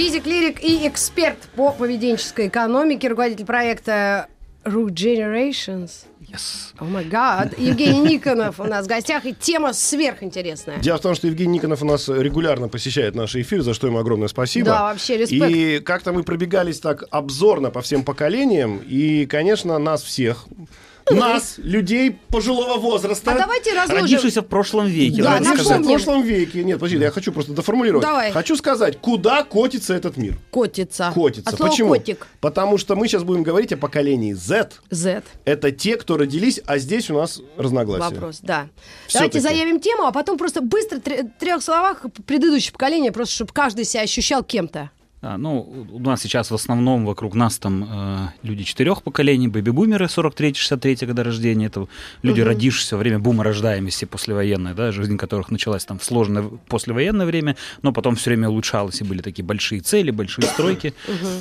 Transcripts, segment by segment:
Физик, лирик и эксперт по поведенческой экономике, руководитель проекта Root Generations. Yes. О май гад. Евгений Никонов у нас в гостях, и тема сверхинтересная. Дело в том, что Евгений Никонов у нас регулярно посещает наши эфиры, за что ему огромное спасибо. Да, вообще респект. И как-то мы пробегались так обзорно по всем поколениям, и, конечно, нас всех, нас, людей пожилого возраста, А давайте разложим. Родившийся в прошлом веке. Да, в прошлом веке. Нет, подожди, я хочу просто доформулировать. Давай. Хочу сказать, куда котится этот мир. Котица. Котится. От Почему? котик. Потому что мы сейчас будем говорить о поколении Z. Z. Это те, кто родились, а здесь у нас разногласия. Вопрос, да. Давайте заявим тему, а потом просто быстро тр- трех словах предыдущее поколение, просто чтобы каждый себя ощущал кем-то. А, ну, у нас сейчас в основном вокруг нас там э, люди четырех поколений, бэби-бумеры 43-63 года рождения, это люди, родившиеся во время бума рождаемости послевоенной, да, жизнь которых началась там в сложное послевоенное время, но потом все время улучшалась, и были такие большие цели, большие стройки.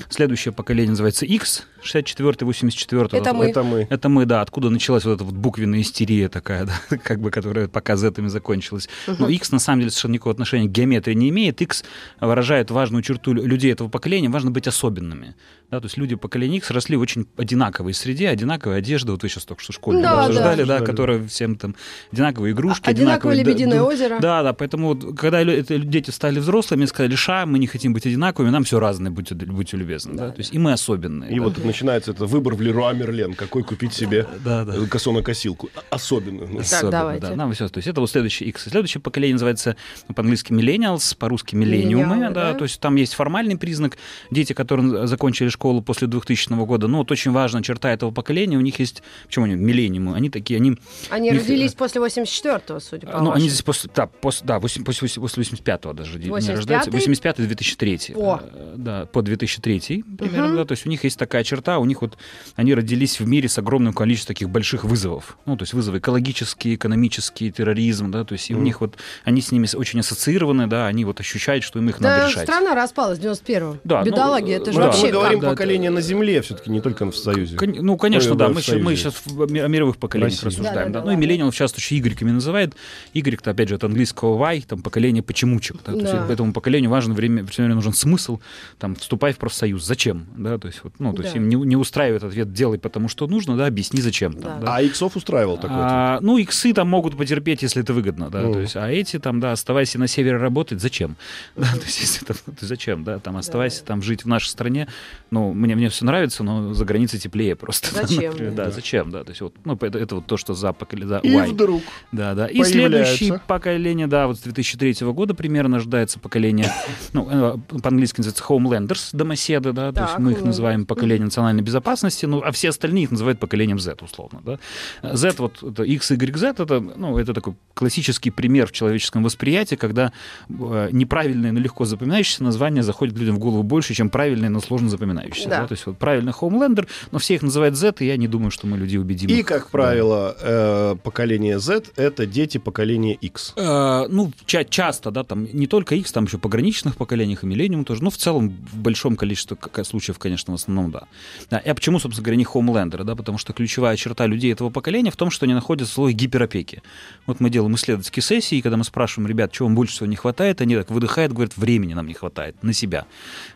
Следующее поколение называется X, 64-84. Это мы. Это мы. Это мы, да, откуда началась вот эта вот буквенная истерия такая, да, как бы, которая пока z закончилась. Но X на самом деле совершенно никакого отношения к геометрии не имеет. X выражает важную черту лю- людей этого поколения, важно быть особенными. Да, то есть люди поколения X росли в очень одинаковой среде, одинаковая одежда, вот вы сейчас только что в школе Да, обсуждали, да. да, которая всем там одинаковые игрушки, одинаковое одинаковые... да, «Лебединое да, озеро». Да, да, поэтому вот, когда это дети стали взрослыми, сказали, ша, мы не хотим быть одинаковыми, нам все разные, будьте, будьте любезны. Да, то есть и мы особенные. И да. вот начинается это выбор в Леруа Мерлен, какой купить себе Да, да. э, косонокосилку. Особенную. ну. Особенно, давайте. Да, нам всё. То есть это вот следующий X. Следующее поколение называется по-английски millennials, по-русски миллениумы. Да, да. То есть там есть формальный признак. Дети, которые закончили школу после 2000 года, ну вот очень важная черта этого поколения, у них есть, почему они миллениумы? Они такие, они... Они них, родились после 84-го, судя по ну, они здесь после, да, после, да, 8, после, после 85-го даже не 85-й? рождаются. 85-2003. О. Э, Да, по 2003 примерно, да, то есть у них есть такая черта, у них вот, они родились в мире с огромным количеством таких больших вызовов. Ну, то есть вызовы экологические, экономические, терроризм, да, то есть и у них вот, они с ними очень ассоциированы, да, они вот ощущают, что им их надо Да, решать. страна распалась в 91-м. Да, ну, Бедолаги, это же да. Мы вообще... говорим да, поколение на Земле, все-таки не только в Союзе. Кон- Ну, конечно, Ой, да. да, Мы, мы сейчас о мировых поколениях России. рассуждаем. Да, да, Да, да, ну и ладно. миллениал часто еще игреками называют. Игрек, то опять же, от английского why, там, поколение почемучек. Да? То есть Да. этому поколению важно время, время нужен смысл, там, вступай в профсоюз. Зачем? Да, то есть, вот, ну, то есть Да. им не, не устраивает ответ «делай, потому что нужно», да, объясни, зачем. там, Да. да. А иксов устраивал такой ответ? А, ну, иксы там могут потерпеть, если это выгодно, да, Ну. то есть, а эти там, да, оставайся на севере работать, зачем? Да, то есть, если это, ты зачем, да, там, оставайся там жить в нашей стране, ну, мне, мне все нравится, но за границей теплее просто. да, Зачем? например, Да, зачем, да, то есть, вот, ну, это, это вот то, что за поколение, да, И why. вдруг Да, да. И следующее поколение, да, вот с 2003 года примерно ожидается поколение, ну, э, по-английски называется Homelanders, домоседы, да, то есть мы их Homelanders. называем поколением национальной безопасности, ну, а все остальные их называют поколением Z, условно, да. Z, вот это X, Y, Z, это, ну, это такой классический пример в человеческом восприятии, когда э, неправильные, но легко запоминающиеся названия заходят людям в голову больше, чем правильные, но сложно запоминающиеся. Да. Да. То есть вот правильно Homelander, но все их называют Z, и я не думаю, что мы людей убедим. И, их. как правило, э, поколение Z — это дети поколения X. Э, ну, ча- часто, да, там не только X, там еще пограничных поколениях и Millennium тоже, ну, в целом, в большом количестве случаев, конечно, в основном, да. Да. А почему, собственно говоря, не Homelander, да, потому что ключевая черта людей этого поколения в том, что они находятся в слое гиперопеки. Вот мы делаем исследовательские сессии, и когда мы спрашиваем ребят, чего вам больше всего не хватает, они так выдыхают, говорят, времени нам не хватает на себя,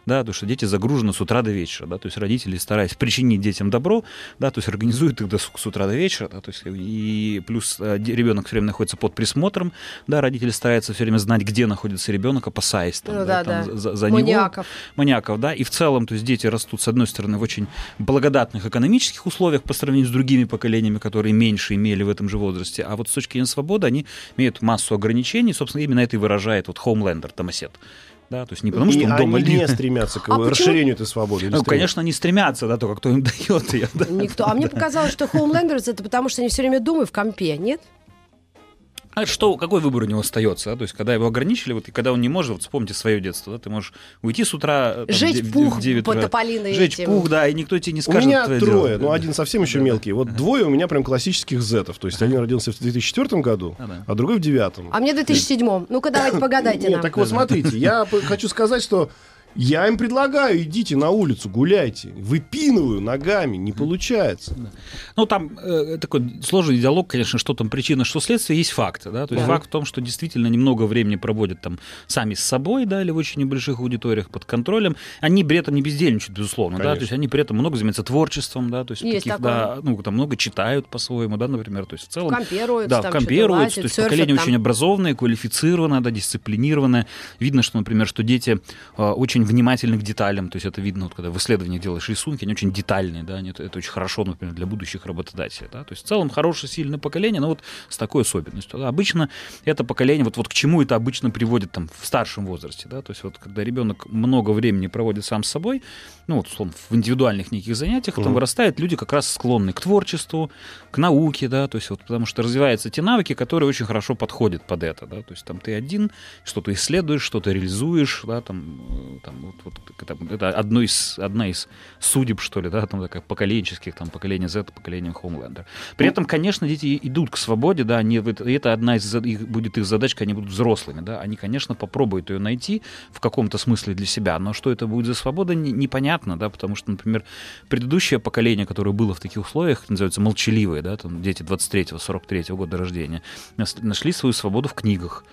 да, потому что дети загружены с утра до вечера, да, то есть родители, стараясь причинить детям добро, да, то есть организуют их досуг с утра до вечера, да, то есть и плюс э, ребенок все время находится под присмотром, да, родители стараются все время знать, где находится ребенок, опасаясь там, Ну да, да, там да. за, за него. Маньяков. Маньяков, да, и в целом, то есть дети растут, с одной стороны, в очень благодатных экономических условиях по сравнению с другими поколениями, которые меньше имели в этом же возрасте, а вот с точки зрения свободы они имеют массу ограничений, собственно, именно это и выражает вот Homelander, Томасет. Да, то есть не потому, что И он дома они ли- не стремятся к А почему- расширению этой свободы. Ну, конечно, они стремятся, да, только кто им дает ее. Да. Никто. А мне показалось, что Homelanders это потому, что они все время думают в компе, нет? А что, какой выбор у него остается? Да? То есть, когда его ограничили, вот, и когда он не может, вот вспомните свое детство, да, ты можешь уйти с утра... Там, Жечь в де- пух в 9 по утра, тополиной Жечь этим. пух, да, и никто тебе не У скажет меня твое трое, дело. ну Да. один совсем еще мелкий. Вот двое у меня прям классических зетов. То есть один родился в 2004 году, А, да. а другой в 2009. А мне в 2007 Ну-ка, давайте погадайте Нет, нам. так вот смотрите, я хочу сказать, что я им предлагаю, идите на улицу, гуляйте. Выпинываю ногами, не получается. Ну, там э, такой сложный диалог, конечно, что там причина, что следствие, есть факты, да, то есть Да. факт в том, что действительно немного времени проводят там сами с собой, да, или в очень небольших аудиториях под контролем, они при этом не бездельничают, безусловно, да, Конечно. то есть они при этом много занимаются творчеством, да, то есть, Есть каких, такое. да, ну, там много читают по-своему, да, например, то есть в целом... Роются, да, там роются, лазят, то есть серфят поколение там. очень образованное, квалифицированное, да, дисциплинированное. Видно, что, например, что дети э, очень внимательны к деталям, то есть это видно, вот, когда в исследованиях делаешь рисунки, они очень детальные, да, они, это, очень хорошо, например, для будущих работодателей, да, то есть в целом хорошее, сильное поколение, но вот с такой особенностью. да. Обычно это поколение, вот, вот к чему это обычно приводит там в старшем возрасте, да, то есть вот когда ребенок много времени проводит сам с собой, ну вот, условно, в индивидуальных неких занятиях, там Мгм. вырастают люди как раз склонны к творчеству, к науке, да, то есть вот потому что развиваются те навыки, которые очень хорошо подходят под это, да, то есть там ты один, что-то исследуешь, что-то реализуешь, да, там, э, там вот, вот это, это одно из, одна из судеб, что ли, да, там такая поколенческих, там, поколение Z, поколение Homelander. При этом, конечно, дети идут к свободе, да, они, это- одна из их, будет их задач, когда они будут взрослыми, да, они, конечно, попробуют ее найти в каком-то смысле для себя, но что это будет за свобода, не- непонятно, да, потому что, например, предыдущее поколение, которое было в таких условиях, называется молчаливые, да, там дети 23-го, 43-го года рождения, нашли свою свободу в книгах,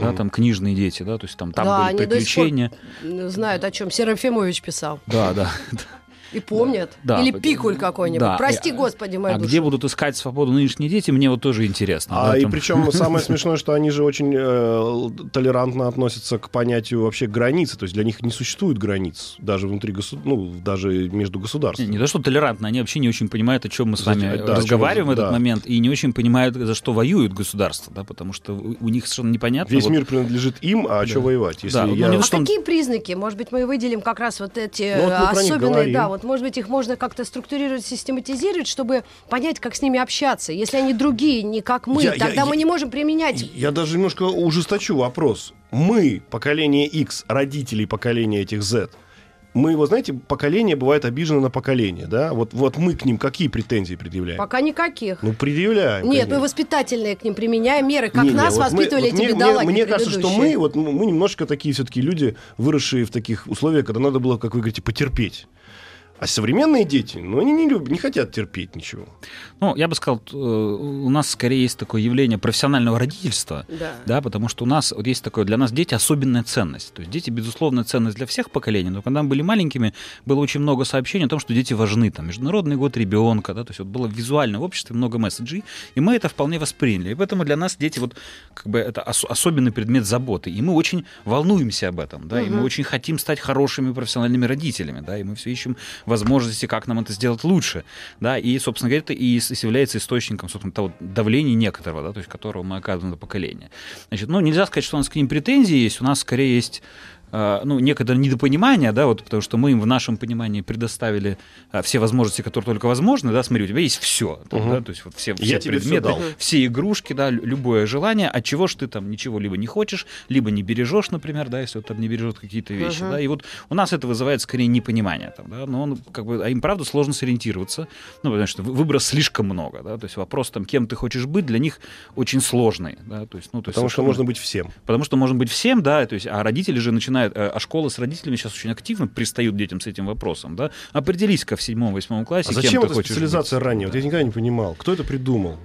да, там книжные дети, да, то есть там, там Да, были до сих пор приключения. Знают, о чем Серафимович писал. Да, да. И помнят. Да. Или пикуль какой-нибудь. Да. Прости, И- Господи, мою А душу. где будут искать свободу нынешние дети, мне вот тоже интересно. А да, и причем самое смешное, что они же очень э, толерантно относятся к понятию вообще границы. То есть для них не существует границ даже внутри госуд... ну, даже между Не, государствами. не то, что толерантно, они вообще не очень понимают, о чем мы с вами Да, разговариваем в этот да. момент, и не очень понимают, за что воюют государства, да, потому что у них совершенно непонятно. Весь вот- мир принадлежит им, а что воевать? Если Да, ну, я... не А какие признаки? Может быть, мы выделим как раз вот эти Ну, вот э, особенные, да, вот, может быть, их можно как-то структурировать, систематизировать, чтобы понять, как с ними общаться. Если они другие, не как мы, Я- я- тогда мы я- не можем применять. Я даже немножко ужесточу вопрос. Мы, поколение X, родители поколения этих Z, мы, вот знаете, поколение бывает обижено на поколение, да? Вот, вот мы к ним какие претензии предъявляем? Пока никаких. Ну, предъявляем. Нет, конечно. мы воспитательные к ним применяем меры, как Не, не, нас вот мы- воспитывали вот эти мне, бедолаги Мне, мне кажется, что мы, вот, ну, мы немножко такие все-таки люди, выросшие в таких условиях, когда надо было, как вы говорите, потерпеть. А современные дети, ну, они не любят, не хотят терпеть ничего. Ну, я бы сказал, э, у нас скорее есть такое явление профессионального родительства, Да. да, потому что у нас вот есть такое, для нас дети особенная ценность. То есть дети, безусловно, ценность для всех поколений, но когда мы были маленькими, было очень много сообщений о том, что дети важны. Там, Международный год ребенка, да, то есть вот было визуально в обществе много месседжей, и мы это вполне восприняли. И поэтому для нас дети вот как бы это ос- особенный предмет заботы. И мы очень волнуемся об этом, да, и мы очень хотим стать хорошими профессиональными родителями, да, и мы все ищем возможности, как нам это сделать лучше, да, и, собственно говоря, это и является источником, собственно, того давления некоторого, да, то есть которого мы оказываем на поколение. Значит, ну, нельзя сказать, что у нас к ним претензии есть, у нас скорее есть ну, некое недопонимание, да, вот, потому что мы им в нашем понимании предоставили э, все возможности, которые только возможны, да, смотри, у тебя есть все, Мгм. да, то есть вот все, все Я предметы, все игрушки, да, лю- любое желание, от чего ж ты там ничего либо не хочешь, либо не бережешь, например, да, если вот там не бережет какие-то вещи, Мгм. да, и вот у нас это вызывает скорее непонимание, там, да, но он, как бы, а им правда сложно сориентироваться, ну, потому что вы- выбора слишком много, да, то есть вопрос там, кем ты хочешь быть, для них очень сложный, да, то есть, ну, то есть Потому что можно быть всем. Потому что можно быть всем, да, то есть, а родители же начинают, э, а школы с родителями сейчас очень активно пристают детям с этим вопросом, да. Определись-ка в седьмом-восьмом классе, А кем зачем ты эта хочешь специализация быть. ранее? Вот я никогда не понимал. Кто это придумал?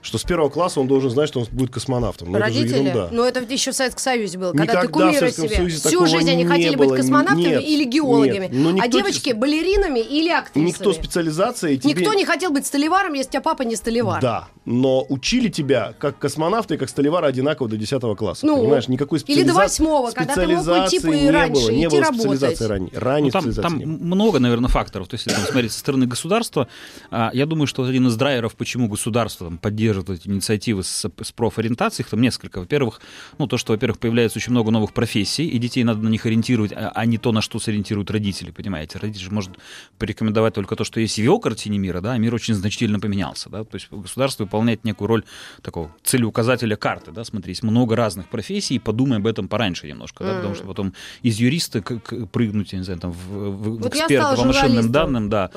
Что с первого класса он должен знать, что он будет космонавтом. Ну, это же Родители? Ну, это еще в Советском Союзе было. Когда ты Никогда в кумира Советском себе. Союзе Всю жизнь они не хотели было. быть космонавтами Нет, или геологами. нет. Ну, а девочки балеринами или актрисами. Никто специализация... тебе- Никто не хотел быть столеваром, если у тебя папа не столевар. Да, но учили тебя как космонавта и как столевара одинаково до 10 класса. Ну, понимаешь, никакой Или до специализации. восьмого, когда ты мог уйти типа и не раньше было, не было специализации ранней. Ранней Ну, там, специализации там много, наверное, факторов. То есть, если там, смотреть со стороны государства, а, я думаю, что один из драйверов, почему государство там, поддерживает эти инициативы с, с профориентацией, их там несколько. Во-первых, ну, то, что, во-первых, появляется очень много новых профессий, и детей надо на них ориентировать, а, а не то, на что сориентируют родители, понимаете. Родитель же может порекомендовать только то, что есть в его картине мира, да, а мир очень значительно поменялся, да. То есть государство выполняет некую роль такого целеуказателя карты, да, смотри, есть много разных профессий, и подумай об этом пораньше немножко, да, потому что потом из юриста к- к- прыгнуть, я не знаю, там, в, в- в Вот эксперта по машинным данным, да,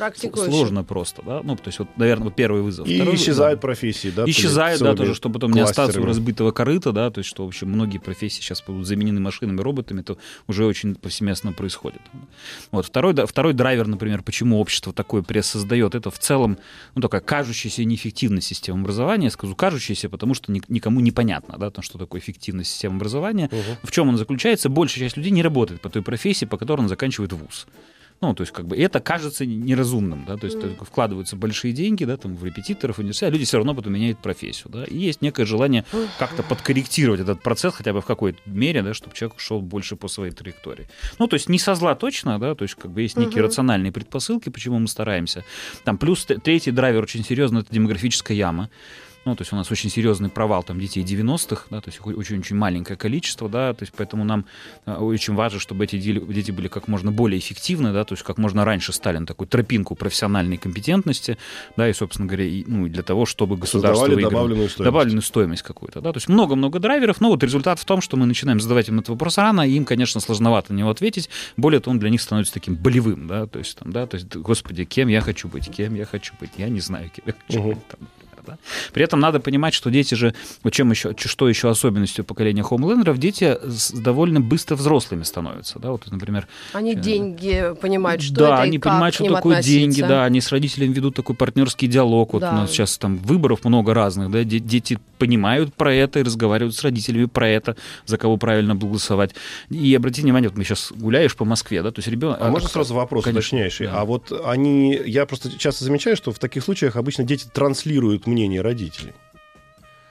сложно просто, да, ну, то есть вот, наверное, вот первый вызов. И Второй- исчезают да. профессии, да? Исчезают, да, тоже, чтобы потом не остаться у разбитого корыта, да, то есть, что, в общем, многие профессии сейчас будут заменены машинами, роботами, то уже очень повсеместно происходит. Вот, второй, да, второй драйвер, например, почему общество такое пресс создает, это в целом, ну, такая кажущаяся неэффективная система образования, я скажу, кажущаяся, потому что ни- никому непонятно, да, там, что такое эффективная система образования, в чем она заключается, большая часть людей не работает по той профессии, по которой она заканчивает вуз. Ну, то есть, как бы, это кажется неразумным, да, то есть, только вкладываются большие деньги, да, там, в репетиторов, университет, а люди все равно потом меняют профессию, да, и есть некое желание как-то подкорректировать этот процесс хотя бы в какой-то мере, да, чтобы человек шел больше по своей траектории. Ну, то есть, не со зла точно, да, то есть, как бы, есть некие рациональные предпосылки, почему мы стараемся. Там, плюс третий драйвер очень серьезный, это демографическая яма. Ну, то есть у нас очень серьезный провал там детей 90-х, да, то есть очень-очень маленькое количество, да, то есть поэтому нам э, очень важно, чтобы эти дети были как можно более эффективны, да, то есть как можно раньше стали на такую тропинку профессиональной компетентности, да, и, собственно говоря, и, ну, и для того, чтобы государство Создавали выиграло. добавленную стоимость. Добавленную стоимость какую-то, да, то есть много-много драйверов, но вот результат в том, что мы начинаем задавать им этот вопрос рано, и им, конечно, сложновато на него ответить, более того, он для них становится таким болевым, да, то есть, там, да, то есть, господи, кем я хочу быть, кем я хочу быть, я не знаю, кем я хочу Мгм. быть, там, например, да. При этом надо понимать, что дети же, чем еще, что еще особенностью поколения хоумлендеров, дети с- довольно быстро взрослыми становятся, да, вот, например, Они деньги понимают, что да, это и они понимают, что такое относиться. деньги, да, они с родителями ведут такой партнерский диалог. Вот Да. у нас сейчас там выборов много разных, да, де- дети понимают про это и разговаривают с родителями про это, за кого правильно голосовать. И обратите внимание, вот мы сейчас гуляешь по Москве, да, то есть ребенок... А можно сразу вопрос Конечно, уточняющий? да. А вот они, я просто часто замечаю, что в таких случаях обычно дети транслируют мнение родителей.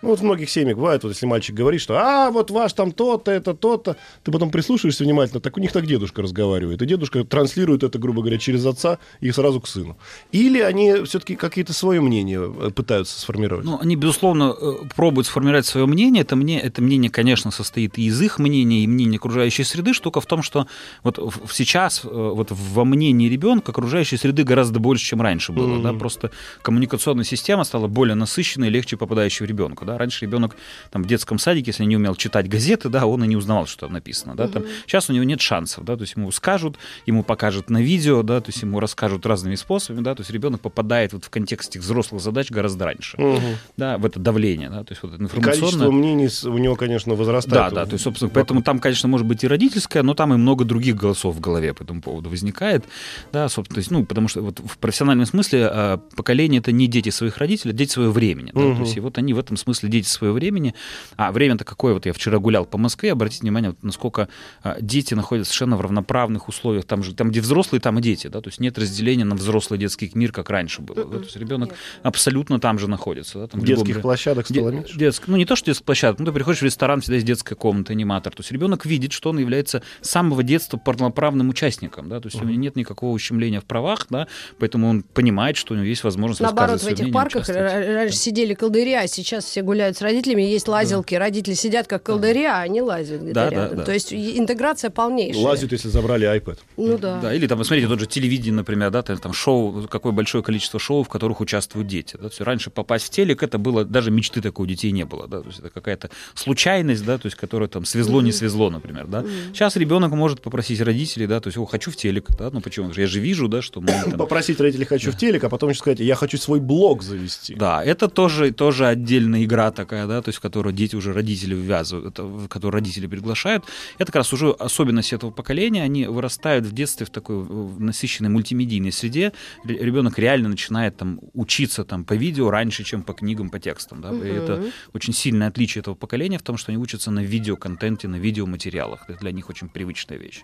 Ну, вот в многих семьях бывает, вот если мальчик говорит, что «а, вот ваш там то-то, это то-то», ты потом прислушиваешься внимательно, так у них так дедушка разговаривает, и дедушка транслирует это, грубо говоря, через отца и сразу к сыну. Или они все-таки какие-то свое мнение э, пытаются сформировать. Ну, они, безусловно, э, пробуют сформировать свое мнение. Это, мне, это мнение, конечно, состоит и из их мнения, и мнения окружающей среды. Штука в том, что вот сейчас э, вот во мнении ребенка окружающей среды гораздо больше, чем раньше было. Мгм. Да? Просто коммуникационная система стала более насыщенной и легче попадающей в ребенка. Да? Раньше ребенок там, в детском садике, если не умел читать газеты, да, он и не узнавал, что там написано. Да? Там, сейчас у него нет шансов. Да? То есть ему скажут, ему покажут на видео, да? то есть ему расскажут разными способами. Да? То есть ребенок попадает вот в контекст этих взрослых задач гораздо раньше Мгм. да, в это давление, да, то есть вот это Количество информационное. мнений у него, конечно, возрастает. Да, да, то есть, собственно, поэтому там, конечно, может быть и родительское, но там и много других голосов в голове по этому поводу возникает, да, собственно, то есть, ну, потому что вот в профессиональном смысле а, поколение это не дети своих родителей, а дети своего времени, да, то есть, и вот они в этом смысле дети своего времени, а время-то какое, вот я вчера гулял по Москве, обратите внимание, вот насколько а, дети находятся совершенно в равноправных условиях, там же, там, где взрослые, там и дети, да, то есть нет разделения на взрослый и детский мир, как раньше было, да, то есть ребенок абсолютно там же находится, да, там в любом Детских ре- площадок стало Де- меньше. детск- ну, не то, что детская площадка, ну, ты приходишь в ресторан, всегда есть детская комната, аниматор. То есть ребенок видит, что он является с самого детства полноправным участником, да, то есть у него нет никакого ущемления в правах, да, поэтому он понимает, что у него есть возможность Наоборот, в этих парках раньше сидели колдыри, а сейчас все гуляют с родителями, есть лазилки, родители сидят как колдыри, а они лазят где-то Да, да, рядом. да. То есть интеграция полнейшая. Лазят, если забрали iPad. Ну да. Да, или там, смотрите, тот же телевидение, например, да, там, там шоу, какое большое количество шоу, в которых участвуют дети. Да, есть раньше попасть в телек, это было, даже мечты такой у детей не было, да, то есть это какая-то случайность, да, то есть которая там свезло, не свезло, например, да. Сейчас ребенок может попросить родителей, да, то есть, о, хочу в телек, да, ну почему, я же вижу, да, что мы там, Попросить родителей «хочу в телек», а потом еще сказать «я хочу свой блог завести». Да, это тоже, тоже отдельная игра такая, да, то есть в которую дети уже родители ввязывают, это, в которую родители приглашают. Это как раз уже особенность этого поколения. Они вырастают в детстве в такой в насыщенной мультимедийной среде. Ре- Ребенок реально начинает там учиться там по видео раньше, чем по книгам, по текстам. Да? И это очень сильное отличие этого поколения в том, что они учатся на видеоконтенте, на видеоматериалах. Это для них очень привычная вещь.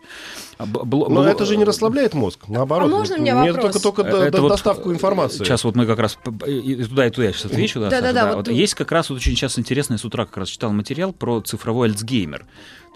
А б- бл- Но бл- это же не расслабляет мозг, наоборот. А можно мне Мне вопрос? только, только Э, это до- вот, доставку э, информации. Сейчас вот мы как раз и туда и туда я сейчас отвечу. Да, Да-да-да, Саша, вот Вот тут. есть как раз вот очень сейчас интересно, я с утра как раз читал материал про цифровой Альцгеймер.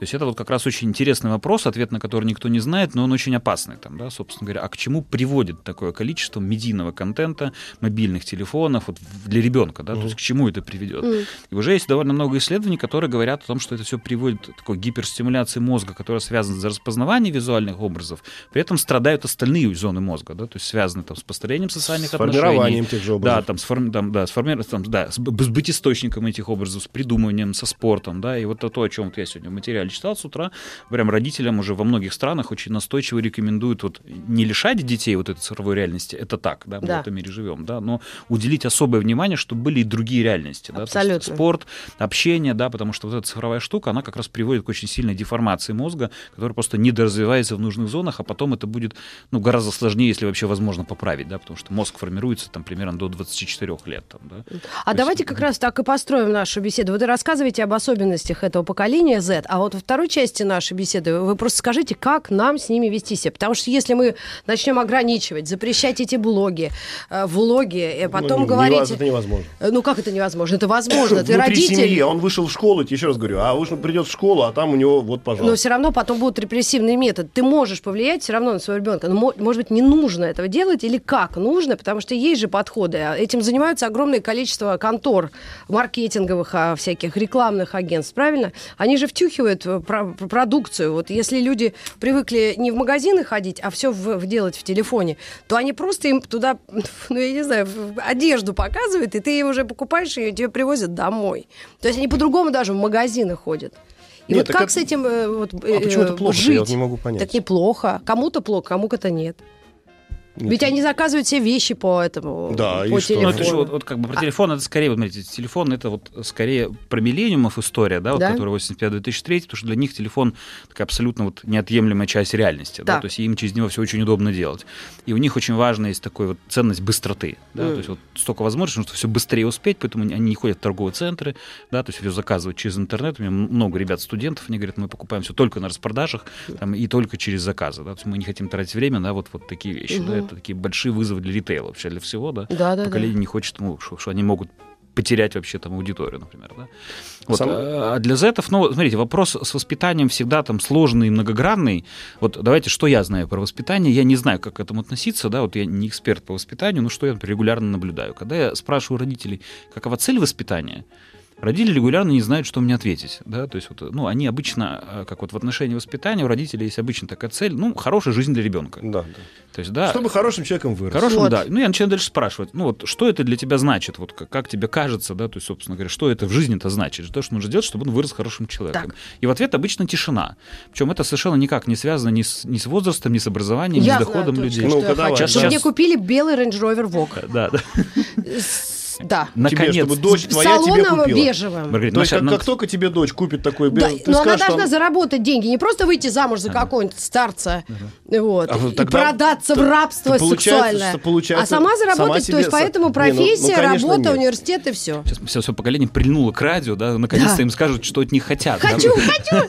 То есть это вот как раз очень интересный вопрос, ответ на который никто не знает, но он очень опасный. Там, да, собственно говоря, а к чему приводит такое количество медийного контента, мобильных телефонов вот, для ребенка, да, mm-hmm. то есть к чему это приведет. Mm-hmm. И уже есть довольно много исследований, которые говорят о том, что это все приводит к такой гиперстимуляции мозга, которая связана с распознаванием визуальных образов, при этом страдают остальные зоны мозга, да, то есть связаны там с построением социальных с отношений. формированием тех же образов. Да, там, с, форми- там, да, с, форми- там, да, с, с бытисточником этих образов, с придумыванием, со спортом, да, и вот то, о чем я сегодня в материале читал с утра, прям родителям уже во многих странах очень настойчиво рекомендуют вот не лишать детей вот этой цифровой реальности, это так, да, мы да. в этом мире живем, да, но уделить особое внимание, чтобы были и другие реальности, да, Абсолютно. есть спорт, общение, да, потому что вот эта цифровая штука, она как раз приводит к очень сильной деформации мозга, которая просто недоразвивается в нужных зонах, а потом это будет, ну, гораздо сложнее, если вообще возможно поправить, да, потому что мозг формируется там примерно до 24 лет, там, да. А То давайте есть... как раз так и построим нашу беседу. Вы рассказываете об особенностях этого поколения Z, а вот во второй части нашей беседы вы просто скажите, как нам с ними вести себя, потому что если мы начнем ограничивать, запрещать эти блоги, э, влоги, и потом ну, говорить... Это невозможно. Э, ну как это невозможно? Это возможно. Ты родитель... семьи, он вышел в школу, еще раз говорю, а он придет в школу, а там у него вот, пожалуйста. Но все равно потом будут репрессивные методы. Ты можешь повлиять все равно на своего ребенка. Но, может быть, не нужно этого делать или как нужно, потому что есть же подходы. Этим занимаются огромное количество контор маркетинговых, а, всяких рекламных агентств, правильно? Они же втюхивают э, продукцию. Вот если люди привыкли не в магазины ходить, а все в, в делать в телефоне, то они просто им туда, ну, я не знаю, одежду показывают, и ты ее уже покупаешь, и тебе привозят домой. То есть они по-другому даже в магазины ходят. И нет, вот как это... с этим э, вот, а э, почему это плохо? Жить? Я вот не могу понять. Так неплохо. Кому-то плохо, кому-то нет. Ведь они заказывают все вещи по этому, да, по телефону. Ну, это же вот, вот как бы про а телефон, это скорее, вот смотрите, телефон это вот скорее про миллениумов история, да, вот, да? которая 85-2003, потому что для них телефон такая абсолютно вот неотъемлемая часть реальности, да. да, то есть им через него все очень удобно делать. И у них очень важна есть такой вот ценность быстроты, да, mm. то есть вот столько возможностей, что все быстрее успеть, поэтому они не ходят в торговые центры, да, то есть все заказывают через интернет. У меня много ребят, студентов, они говорят, мы покупаем все только на распродажах там, и только через заказы, да, то есть мы не хотим тратить время на вот, вот такие вещи, mm-hmm. да, это такие большие вызовы для ритейла вообще, для всего, да. Да, да, Поколение да. не хочет, ну, что, что они могут потерять вообще там аудиторию, например, да. Вот. Сам... А для зетов, ну, смотрите, вопрос с воспитанием всегда там сложный и многогранный. Вот давайте, что я знаю про воспитание, я не знаю, как к этому относиться, да, вот я не эксперт по воспитанию, но что я регулярно наблюдаю. Когда я спрашиваю родителей, какова цель воспитания, Родители регулярно не знают, что мне ответить. Да? То есть, вот, ну, они обычно, э, как вот в отношении воспитания, у родителей есть обычно такая цель, ну, хорошая жизнь для ребенка. Да, да. То есть, да, Чтобы хорошим человеком вырос. Хорошим, вот. да. Ну, я начинаю дальше спрашивать, ну, вот, что это для тебя значит, вот, как, как тебе кажется, да, то есть, собственно говоря, что это в жизни-то значит, то, что нужно делать, чтобы он вырос хорошим человеком. Так. И в ответ обычно тишина. Причем это совершенно никак не связано ни с, ни с возрастом, ни с образованием, я ни с доходом знаю, людей. Ну, давай. Сейчас, сейчас... мне купили белый Range Rover Vogue. Да, да. Да. Наконец. Тебе, чтобы дочь твоя тебе купила. бежевым. Маргарита, То есть, как, как только тебе дочь купит такой белый, да, но скажешь, она должна что... заработать деньги, не просто выйти замуж за ага. какого-нибудь старца, ага. вот, а и продаться в рабство сексуальное, получается, а сама заработать, сама то есть поэтому профессия, не, ну, ну, работа, нет. университет и все. Сейчас все, все поколение прильнуло к радио, да, наконец-то да. им скажут, что от них хотят. Хочу, да? хочу,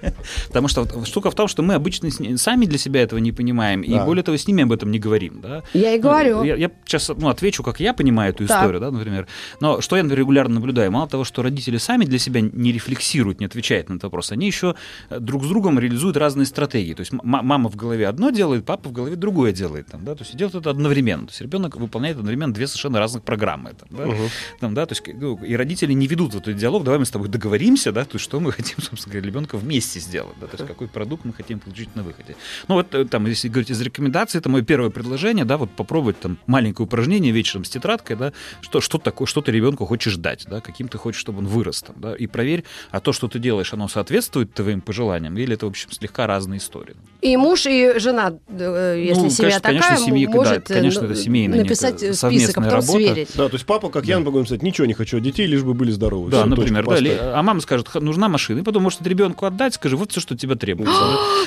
Потому что штука в том, что мы обычно сами для себя этого не понимаем, и более того, с ними об этом не говорим, да. Я и говорю. Я сейчас ну, отвечу, как я понимаю эту историю, да, например. Но что я регулярно наблюдаю? Мало того, что родители сами для себя не рефлексируют, не отвечают на этот вопрос, они еще э, друг с другом реализуют разные стратегии. То есть мама в голове одно делает, папа в голове другое делает. Там, да? То есть делают это одновременно. То есть ребенок выполняет одновременно две совершенно разных программы. Там, да? Угу. Там, да? То есть, ну, и родители не ведут этот диалог, давай мы с тобой договоримся, да, то есть, что мы хотим, собственно говоря, ребенка вместе сделать, да, то есть какой продукт мы хотим получить на выходе. Ну вот э, там, если говорить из рекомендаций, это мое первое предложение, да, вот попробовать там маленькое упражнение вечером с тетрадкой, да, что, что такое, что ты ребенку хочешь дать, да, каким ты хочешь, чтобы он вырос там, да, и проверь, а то, что ты делаешь, оно соответствует твоим пожеланиям, или это, в общем, слегка разные истории. И муж, и жена, э, если ну, семья конечно, такая, конечно, семьи, может да, конечно, это семейная написать список, а потом работа. сверить. Да, то есть папа, как да. я, могу сказать, ничего не хочу от детей, лишь бы были здоровы. Да, все, например, да, а мама скажет, нужна машина, и потом может ребенку отдать, скажи, вот все, что тебе требуется.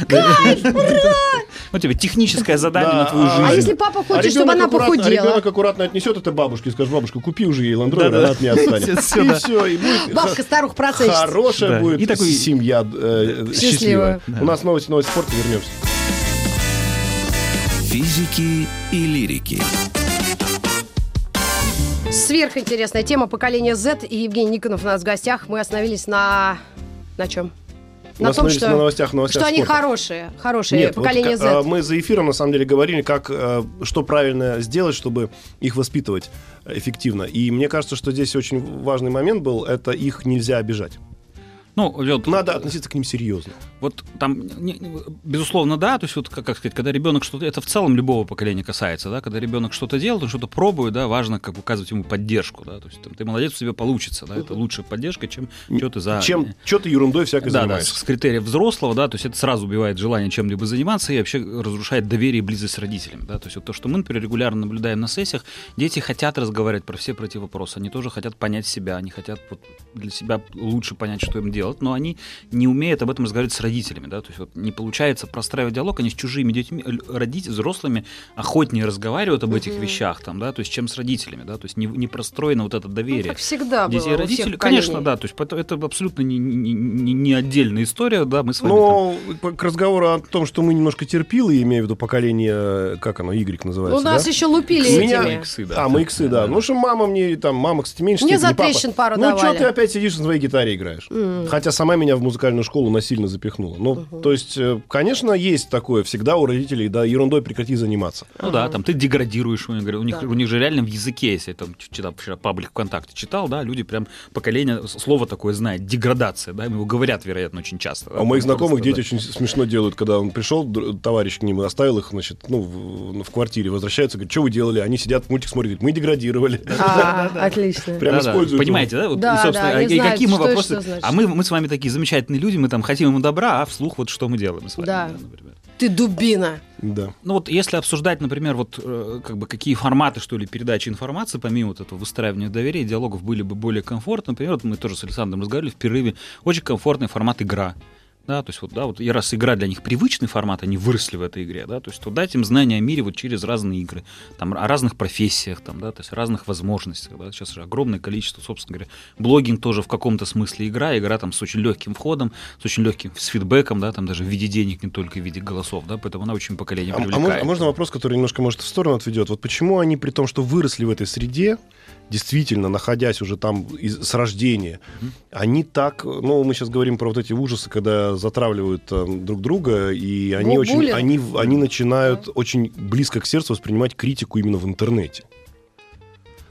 Кайф, ура! Вот тебе техническое задание на твою жизнь. А если папа хочет, чтобы она похудела? Ребенок аккуратно отнесет это бабушке и скажет, бабушка, купи уже ей ландровер, она от меня отстанет. И все, и будет... Бабка старух процесс. Хорошая будет и такой семья э, счастливая. У нас новости, новости спорта, вернемся. Физики и лирики. Сверхинтересная тема поколения Z. И Евгений Никонов у нас в гостях. Мы остановились на... На чем? На том, что, на новостях, новостях что они хорошие, хорошие Нет, вот поколение а, Z. мы за эфиром на самом деле говорили, как э, что правильно сделать, чтобы их воспитывать эффективно. И мне кажется, что здесь очень важный момент был, это их нельзя обижать. Ну, вот, Надо относиться к ним серьезно. Вот там, не- не- безусловно, да, то есть вот, как, как сказать, когда ребенок что-то, это в целом любого поколения касается, да, когда ребенок что-то делает, он что-то пробует, да, важно как указывать ему поддержку, да, то есть там, ты молодец, у тебя получится, да, это лучшая поддержка, чем что ты за... Чем что ты ерундой всякой да, да, занимаешься. с, с критериев взрослого, да, то есть это сразу убивает желание чем-либо заниматься и вообще разрушает доверие и близость с родителями, да, то есть вот то, что мы, например, регулярно наблюдаем на сессиях, дети хотят разговаривать про все про эти вопросы, они тоже хотят понять себя, они хотят вот для себя лучше понять, что им делать, но они не умеют об этом разговаривать с родителями, да, то есть вот не получается простраивать диалог, они с чужими детьми, родителями, взрослыми охотнее разговаривают об этих вещах, там, да, то есть чем с родителями, да, то есть не, не простроено вот это Ну, доверие как всегда было детей и у всех родителей. Конечно, да, то есть это, абсолютно не, не, не- не отдельная история, да, мы с вами там- Но по- к разговору о том, что мы немножко терпилы, имею в виду поколение, как оно, Y Ну, называется, нас да? еще лупили Меня- этими. иксы, да. А, мы иксы, да. Ну что мама мне, там, мама, кстати, меньше Мне за трещин пару Ну что ты опять сидишь на своей гитаре играешь? Хотя сама меня в музыкальную школу насильно запихнула. Ну, то есть, э, конечно, есть такое всегда у родителей, да, ерундой прекрати заниматься. Ну да, там ты деградируешь, у них, говорю, у них, Да. у них же реально в языке, если я там читал вчера паблик ВКонтакте читал, да, люди прям поколение слово такое знает, деградация, да, его говорят, вероятно, очень часто. да, А у моих знакомых что, дети да. очень смешно делают, когда он пришел, товарищ к ним, и оставил их, значит, ну, в, в квартире, возвращаются, говорят, что вы делали? Они сидят, мультик смотрят, говорят, мы деградировали. А, отлично. Прям используют. Понимаете, да? Вот, Да, и, собственно, да, а и знают, какие мы вопросы. А мы, мы с вами такие замечательные люди, мы там хотим ему добра, а вслух вот что мы делаем с вами. Да. например. Ты дубина. Да. Ну вот если обсуждать, например, вот э, как бы какие форматы, что ли, передачи информации, помимо вот этого выстраивания доверия, диалогов были бы более комфортны. Например, вот мы тоже с Александром разговаривали в перерыве, очень комфортный формат игра. Да, то есть вот, да, вот и раз игра для них привычный формат, они выросли в этой игре, да, то есть вот дать им знания о мире вот через разные игры, там, о разных профессиях, там, да, то есть о разных возможностях, да, сейчас же огромное количество, собственно говоря, блогинг тоже в каком-то смысле игра, игра там с очень легким входом, с очень легким, с фидбэком, да, там даже в виде денег, не только в виде голосов, да, поэтому она очень поколение А, а привлекает. можно, а можно вопрос, который немножко, может, в сторону отведет? Вот почему они, при том, что выросли в этой среде, действительно, находясь уже там из- с рождения, они так, ну, мы сейчас говорим про вот эти ужасы, когда затравливают там, друг друга, и они Ну, очень, они, они начинают очень близко к сердцу воспринимать критику именно в интернете.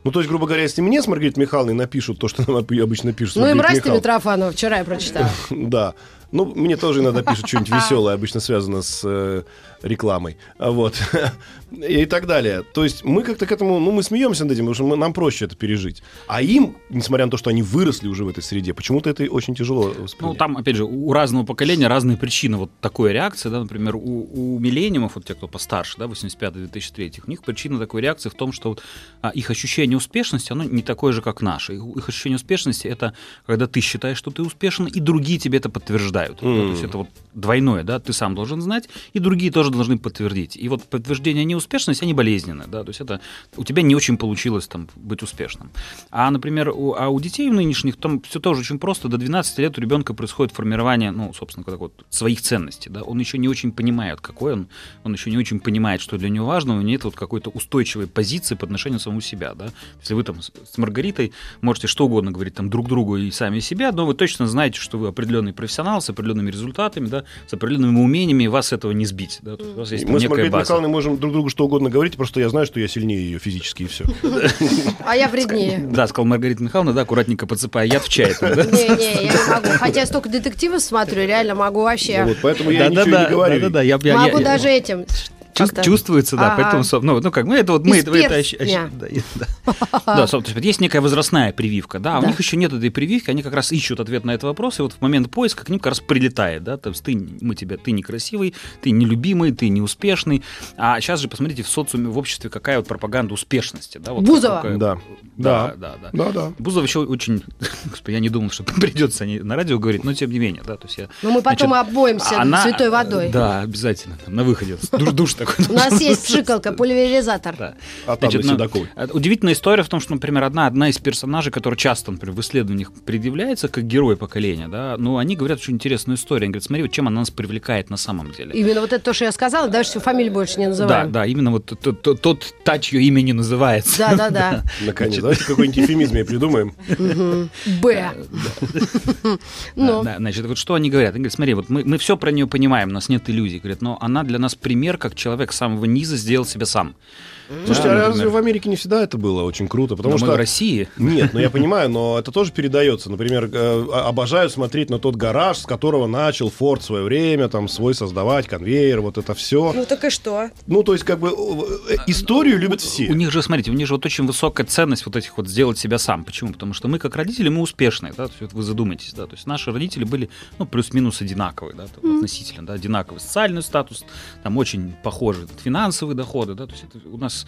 Ну, то есть, грубо говоря, если мне с Маргаритой Михайловной напишут то, что нам обычно пишут с Ну и мразь ты Митрофанова, вчера я прочитала. да. Ну, мне тоже иногда пишут что-нибудь веселое, обычно связано с э, рекламой. А Вот. И так далее. То есть мы как-то к этому, ну, мы смеемся над этим, потому что мы- нам проще это пережить. А им, несмотря на то, что они выросли уже в этой среде, почему-то это очень тяжело Ну, воспринять. там, опять же, у разного поколения разные причины вот такой реакции, да, например, у, у миллениумов, вот те, кто постарше, да, 85-2003, у них причина такой реакции в том, что вот, а, их ощущение успешности, оно не такое же, как наше. Их, их ощущение успешности — это когда ты считаешь, что ты успешен, и другие тебе это подтверждают. Да, то есть это вот двойное, да, ты сам должен знать, и другие тоже должны подтвердить. И вот подтверждение неуспешности, они болезненны, да, то есть это у тебя не очень получилось там быть успешным. А, например, у, а у детей нынешних там все тоже очень просто, до 12 лет у ребенка происходит формирование, ну, собственно, как вот своих ценностей, да, он еще не очень понимает, какой он, он еще не очень понимает, что для него важно, у него нет вот какой-то устойчивой позиции по отношению к самому себя, да. Если вы там с Маргаритой можете что угодно говорить там друг другу и сами себя, но вы точно знаете, что вы определенный профессионал с определенными результатами, да, с определенными умениями, вас этого не сбить, да, мы с Маргаритой база. Михайловной можем друг другу что угодно говорить, просто я знаю, что я сильнее ее физически, и все. А я вреднее. Да, сказал Маргарита Михайловна, да, аккуратненько подсыпая яд в чай. Не-не, я не могу. Хотя я столько детективов смотрю, реально могу вообще. Вот, поэтому я ничего не говорю. да-да-да, я- Могу даже этим. Чувс- как-то- чувствуется, да, Ага. поэтому, ну, ну как, мы это вот, мы Из это, это ощ- ощ- да, да. Да, соб- то есть есть некая возрастная прививка, да, а у Да. них еще нет этой прививки, они как раз ищут ответ на этот вопрос, и вот в момент поиска к ним как раз прилетает, да, то есть ты, мы тебя, ты некрасивый, ты нелюбимый, ты неуспешный, а сейчас же посмотрите в социуме, в обществе какая вот пропаганда успешности, да, вот Бузова. какая- Да. да, да, да. Да, да. Бузов еще очень, господи, я не думал, что придется на радио говорить, но тем не менее, да, то есть я Но мы потом Значит, обмоемся она- святой водой. Да, обязательно, там, на выходе, душ, душ какой-то. У нас есть пшикалка, пульверизатор. Да. А Значит, на ну, э, Удивительная история в том, что, например, одна, одна из персонажей, которая часто, например, в исследованиях предъявляется как герой поколения, да, но они говорят очень интересную историю. Они говорят, смотри, вот чем она нас привлекает на самом деле. Именно вот это то, что я сказала, даже всю фамилию больше не Да, называем. да, именно вот тот, тот, тот та, чье имя не называется. Да, да, да. Наконец. Давайте какой-нибудь эфемизм я придумаем. Б. Ну, Да, да, значит, вот что они говорят? Они говорят, смотри, вот мы, мы все про нее понимаем, у нас нет иллюзий. Говорят, но она для нас пример, как человек с самого низа сделал себя сам. Слушайте, Да, а разве в Америке не всегда это было очень круто? Потому Но мы что в России. Нет, ну я понимаю, но это тоже передается. Например, э, обожаю смотреть на тот гараж, с которого начал Форд в свое время, там, свой создавать, конвейер, вот это все. ну так и что? Ну, то есть, как бы, э, историю любят все. У них же, смотрите, у них же вот очень высокая ценность вот этих вот сделать себя сам. Почему? Потому что мы, как родители, мы успешные, да, то есть вот вы задумайтесь, да, то есть наши родители были, ну, плюс-минус одинаковые, да, там, относительно, да, одинаковый социальный статус, там очень похожие финансовые доходы, да, то есть это у нас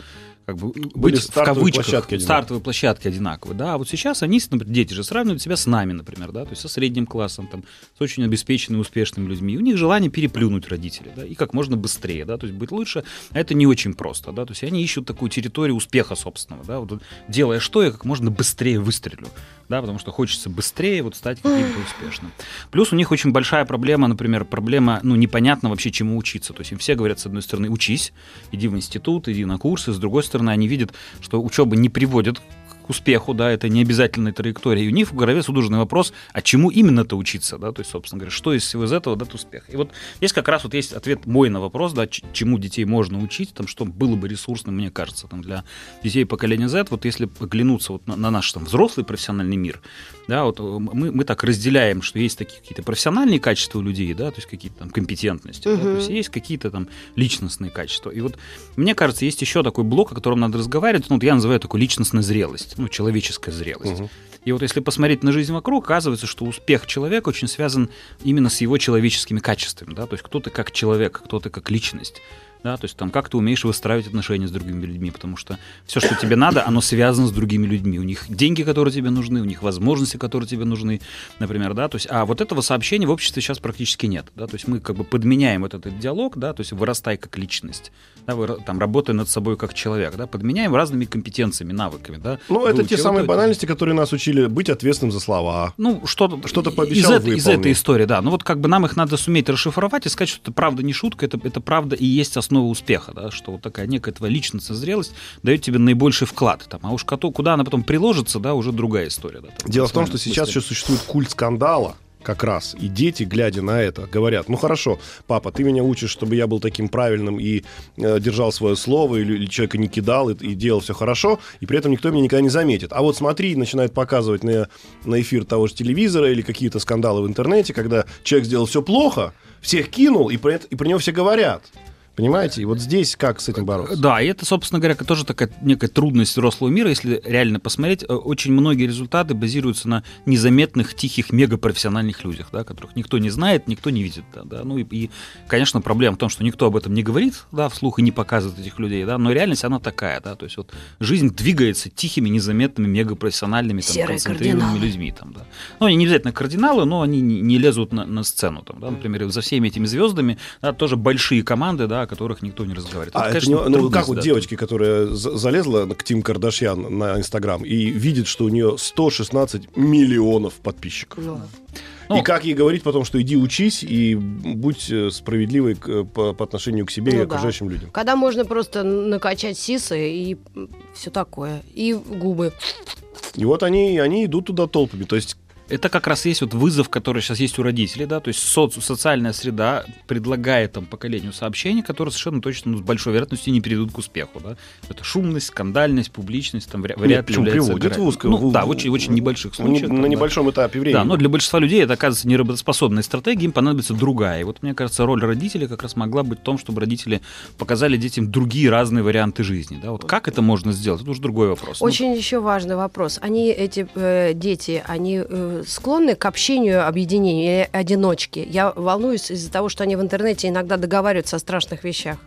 как бы быть в кавычках площадки одинаковые. стартовые площадки одинаковые, да, а вот сейчас они, например, дети же сравнивают себя с нами, например, да, то есть со средним классом, там, с очень обеспеченными, успешными людьми, и у них желание переплюнуть родителей, да, и как можно быстрее, да, то есть быть лучше, а это не очень просто, да, то есть они ищут такую территорию успеха собственного, да, вот делая что, я как можно быстрее выстрелю, да, потому что хочется быстрее вот стать каким-то успешным. Плюс у них очень большая проблема, например, проблема, ну, непонятно вообще чему учиться, то есть им все говорят, с одной стороны, учись, иди в институт, иди на курсы, с другой стороны, они видят, что учеба не приводит к успеху, да, это не обязательная траектория. И у них в голове судорожный вопрос, а чему именно-то учиться, да, то есть, собственно говоря, что из всего из этого дает успех. И вот здесь как раз вот есть ответ мой на вопрос, да, чему детей можно учить, там, что было бы ресурсным, мне кажется, там, для детей поколения Z, вот если оглянуться вот на, на наш там взрослый профессиональный мир, да, вот э, мы, мы так разделяем, что есть такие какие-то профессиональные качества у людей, да, то есть какие-то там компетентности, да, то есть есть какие-то там личностные качества. И вот мне кажется, есть еще такой блок, о котором надо разговаривать, ну, вот я называю такой личностная зрелость, ну, человеческая зрелость. И вот если посмотреть на жизнь вокруг, оказывается, что успех человека очень связан именно с его человеческими качествами, да, то есть кто ты как человек, кто ты как личность. Да, то есть там как ты умеешь выстраивать отношения с другими людьми, потому что все, что тебе надо, оно связано с другими людьми. У них деньги, которые тебе нужны, у них возможности, которые тебе нужны, например, да, то есть, а вот этого сообщения в обществе сейчас практически нет, да, то есть мы как бы подменяем вот этот диалог, да, то есть вырастай как личность, да, выра- там работая над собой как человек, да, подменяем разными компетенциями, навыками, да. Ну, это те самые это. банальности, которые нас учили быть ответственным за слова. Ну, что-то, из пообещал, из выполни. этой истории, да. Ну, вот как бы нам их надо суметь расшифровать и сказать, что это правда не шутка, это, это правда и есть основа успеха, да, что вот такая некая твоя личностная зрелость дает тебе наибольший вклад. Там, а уж кото- куда она потом приложится, да, уже другая история. Да, там, Дело в том, что сейчас еще существует культ скандала, как раз. И дети, глядя на это, говорят, ну хорошо, папа, ты меня учишь, чтобы я был таким правильным и э, держал свое слово, или, или человека не кидал и, и делал все хорошо, и при этом никто меня никогда не заметит. А вот смотри, начинает показывать на, на эфир того же телевизора или какие-то скандалы в интернете, когда человек сделал все плохо, всех кинул, и про, это, и про него все говорят. Понимаете? И вот здесь как с этим бороться? Да, и это, собственно говоря, тоже такая некая трудность взрослого мира, если реально посмотреть. Э, Очень многие результаты базируются на незаметных, тихих, мегапрофессиональных людях, да, которых никто не знает, никто не видит. Да, да. Ну и, и, конечно, проблема в том, что никто об этом не говорит, да, вслух и не показывает этих людей, да, но реальность она такая, да, то есть вот жизнь двигается тихими, незаметными, мегапрофессиональными, там, Серые концентрированными кардиналы. людьми, там, да. Ну, они не обязательно кардиналы, но они не, не лезут на, на сцену, там, да, например, за всеми этими звездами, да, тоже большие команды, да, о которых никто не разговаривает. А Это, это конечно, не- ну, как вот да. девочки, которая за- залезла к Тим Кардашьян на Инстаграм и видит, что у нее 116 миллионов подписчиков. Ну, Ну, и как ей говорить потом, что иди учись и будь э, справедливой к- по, по отношению к себе и Ну да. окружающим людям. Когда можно просто накачать сисы и все такое. И губы. И вот они, они идут туда толпами. То есть Это как раз есть вот вызов, который сейчас есть у родителей, да, то есть соци- социальная среда предлагает там поколению сообщения, которые совершенно точно, ну, с большой вероятностью не приведут к успеху, да. Это шумность, скандальность, публичность, там вря- вряд ли почему является приводит в узкое- Ну, в- да, в- в очень, очень небольших случаях. на там, да. небольшом этапе времени. Да, но для большинства людей это оказывается неработоспособная стратегия, им понадобится другая. И вот мне кажется, роль родителей как раз могла быть в том, чтобы родители показали детям другие разные варианты жизни. Да? Вот как это можно сделать, это уже другой вопрос. Ну, Очень еще важный вопрос. Они, эти э, дети, они э, склонны к общению, объединению или одиночке? Я волнуюсь из-за того, что они в интернете иногда договариваются о страшных вещах.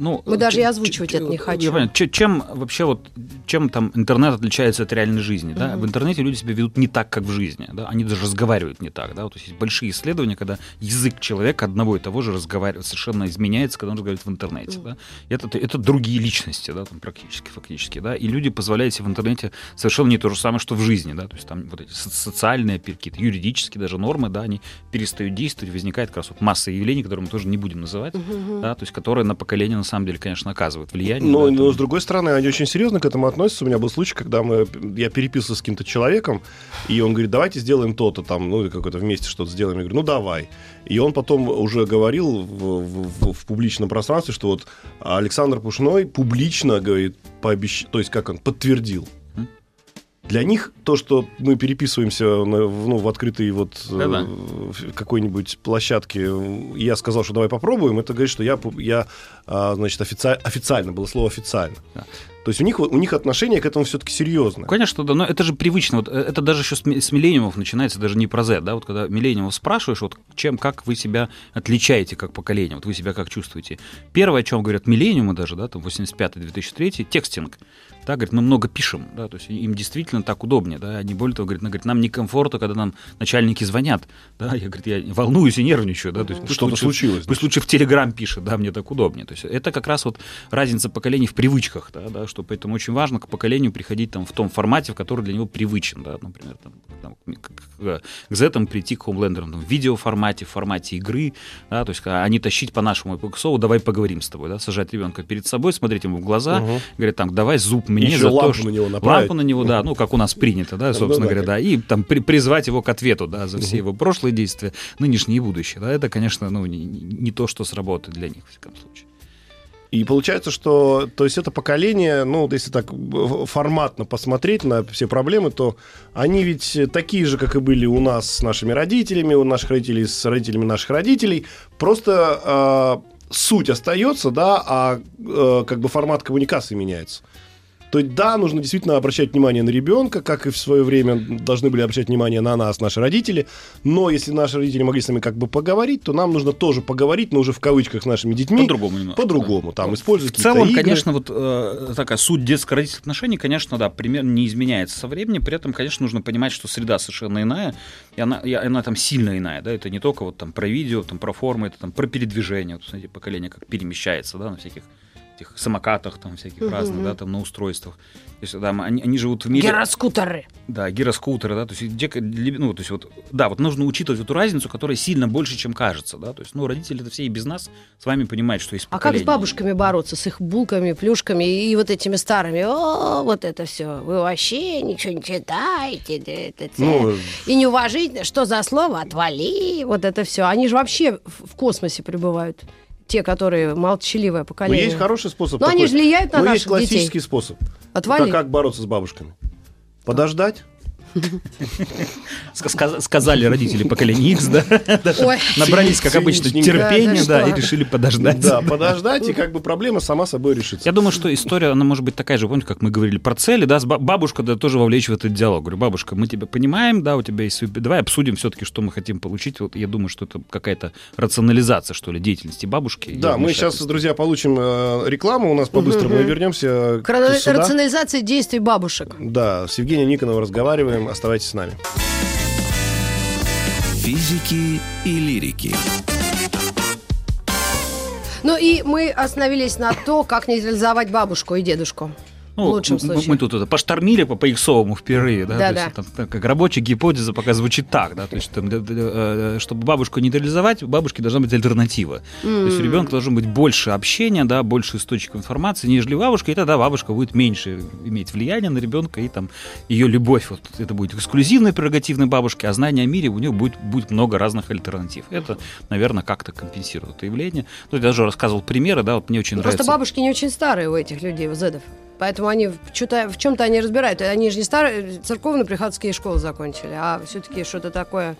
Ну, Мы даже и озвучивать это не я хотим. понимаю, ч- чем вообще вот, чем там интернет отличается от реальной жизни, да? В интернете люди себя ведут не так, как в жизни, да? Они даже разговаривают не так, да? Вот, то есть есть большие исследования, когда язык человека одного и того же разговаривает, совершенно изменяется, когда он разговаривает в интернете, да? И Это, это другие личности, да, там практически, фактически, да? И люди позволяют себе в интернете совершенно не то же самое, что в жизни, да? То есть там вот эти со- социальные, какие-то юридические даже нормы, да, они перестают действовать, возникает как раз вот масса явлений, которые мы тоже не будем называть, да, то есть которые на поколение на самом деле, конечно, оказывают влияние. Но, да, но там. с другой стороны, они очень серьезно к этому относятся. У меня был случай, когда мы, я переписывался с каким-то человеком, и он говорит, давайте сделаем то-то там, ну, какое-то вместе что-то сделаем. Я говорю, ну, давай. И он потом уже говорил в, в- в- в публичном пространстве, что вот Александр Пушной публично, говорит, пообещ... то есть как он, подтвердил. Для них то, что мы переписываемся на- в, ну, в открытой вот э, Да-да. какой-нибудь площадке, я сказал, что давай попробуем, это говорит, что я, я а, значит, офици- официально, было слово официально. Да. То есть у них, у них отношение к этому все-таки серьезное. Конечно, да, но это же привычно. Вот, э, это даже еще с, с миллениумов начинается, даже не про Z, да, вот когда миллениумов спрашиваешь, вот чем, как вы себя отличаете как поколение, вот вы себя как чувствуете. Первое, о чем говорят миллениумы даже, да, там 85-2003, текстинг. Да, говорит, мы много пишем, да, то есть им действительно так удобнее, да, они более того, говорят, говорит, нам некомфортно, когда нам начальники звонят, да, я, говорит, я волнуюсь и нервничаю, да, то есть пусть Что-то случилось, Пусть лучше в Телеграм пишет, да, мне так удобнее. То есть это как раз вот разница поколений в привычках, да, да, что поэтому очень важно к поколению приходить там в том формате, в который для него привычен, да, например, там, там, к, к- Z прийти к хоумлендерам там, в видеоформате, в формате игры, да, то есть а не тащить по нашему эпоксову, давай поговорим с тобой, да, сажать ребенка перед собой, смотреть ему в глаза, Мгм. говорит, там, давай зуб мне Еще за то, лампу что- на него направить. лампу на него, да, ну, как у нас принято, да, собственно Ну да, говоря, да, и там при- призвать его к ответу, да, за все его прошлые действия, нынешние и будущие, да, это, конечно, ну, не, не- то, что сработает для них, в всяком случае. И получается, что то есть это поколение, ну, если так форматно посмотреть на все проблемы, то они ведь такие же, как и были у нас с нашими родителями, у наших родителей с родителями наших родителей. Просто а, суть остается, да, а э, как бы формат коммуникации меняется. То есть, да, нужно действительно обращать внимание на ребенка, как и в свое время должны были обращать внимание на нас, наши родители. Но если наши родители могли с нами как бы поговорить, то нам нужно тоже поговорить, но уже в кавычках с нашими детьми. По-другому немножко. По-другому, там, использовать В целом, игры. конечно, вот э, такая суть детско-родительских отношений, конечно, да, примерно не изменяется со временем. При этом, конечно, нужно понимать, что среда совершенно иная, и она, и она там сильно иная, да, это не только вот там про видео, там про формы, это там про передвижение, вот, смотрите, поколение как перемещается, да, на всяких этих самокатах там всяких Мгм. разных, да, там на устройствах. То есть, да, они, они живут в мире... Гироскутеры. Да, гироскутеры, да, то есть, где, ну, то есть вот, да, вот нужно учитывать эту разницу, которая сильно больше, чем кажется, да, то есть, ну, родители это все и без нас с вами понимают, что есть А как с поколение. бабушками бороться? С их булками, плюшками и вот этими старыми? О, вот это все. Вы вообще ничего не читаете. да это це. Ну, И неуважительно. Что за слово? Отвали. Вот это все. Они же вообще в космосе пребывают. Те, которые молчаливое Но поколение. есть хороший способ. Но они такой. же влияют на Но наших есть классический детей. способ. Отвали. Как, как бороться с бабушками? Подождать. Ска- ска- Сказали родители поколения X, да, набрались, как обычно, терпения, Да, и решили подождать. Да, подождать, и как бы проблема сама собой решится. Я думаю, что история, она может быть такая же, помните, как мы говорили про цели, да, бабушка да, тоже вовлечь в этот диалог. Говорю, бабушка, мы тебя понимаем, да, у тебя есть... Давай обсудим все-таки, что мы хотим получить. Вот я думаю, что это какая-то рационализация, что ли, деятельности бабушки. Да, мы сейчас, друзья, получим э, рекламу. У нас по-быстрому мы вернемся рационализации действий бабушек. Да, с Евгением Никоновым разговариваем. Оставайтесь с нами. Физики и лирики. Ну и мы остановились на то, как нейтрализовать бабушку и дедушку. Ну, в лучшем случае. Мы тут это поштормили по поиксовому впервые, да, Да, то да. есть, там, так, как рабочая гипотеза пока звучит так, да, то есть, там, для- э, чтобы бабушку нейтрализовать, у бабушки должна быть альтернатива. То есть у ребенка должно быть больше общения, да, больше источников информации, нежели бабушка, и тогда бабушка будет меньше иметь влияние на ребенка, и там ее любовь, вот это будет эксклюзивной прерогативной бабушки, а знание о мире у нее будет, будет много разных альтернатив. Это, наверное, как-то компенсирует это явление. Ну, я даже рассказывал примеры, да, вот мне очень Ну, нравится. Просто бабушки не очень старые у этих людей, у зедов. Поэтому они в, чё-то- в чем-то они разбирают. Они же не старые, церковно-приходские школы закончили, а все-таки что-то такое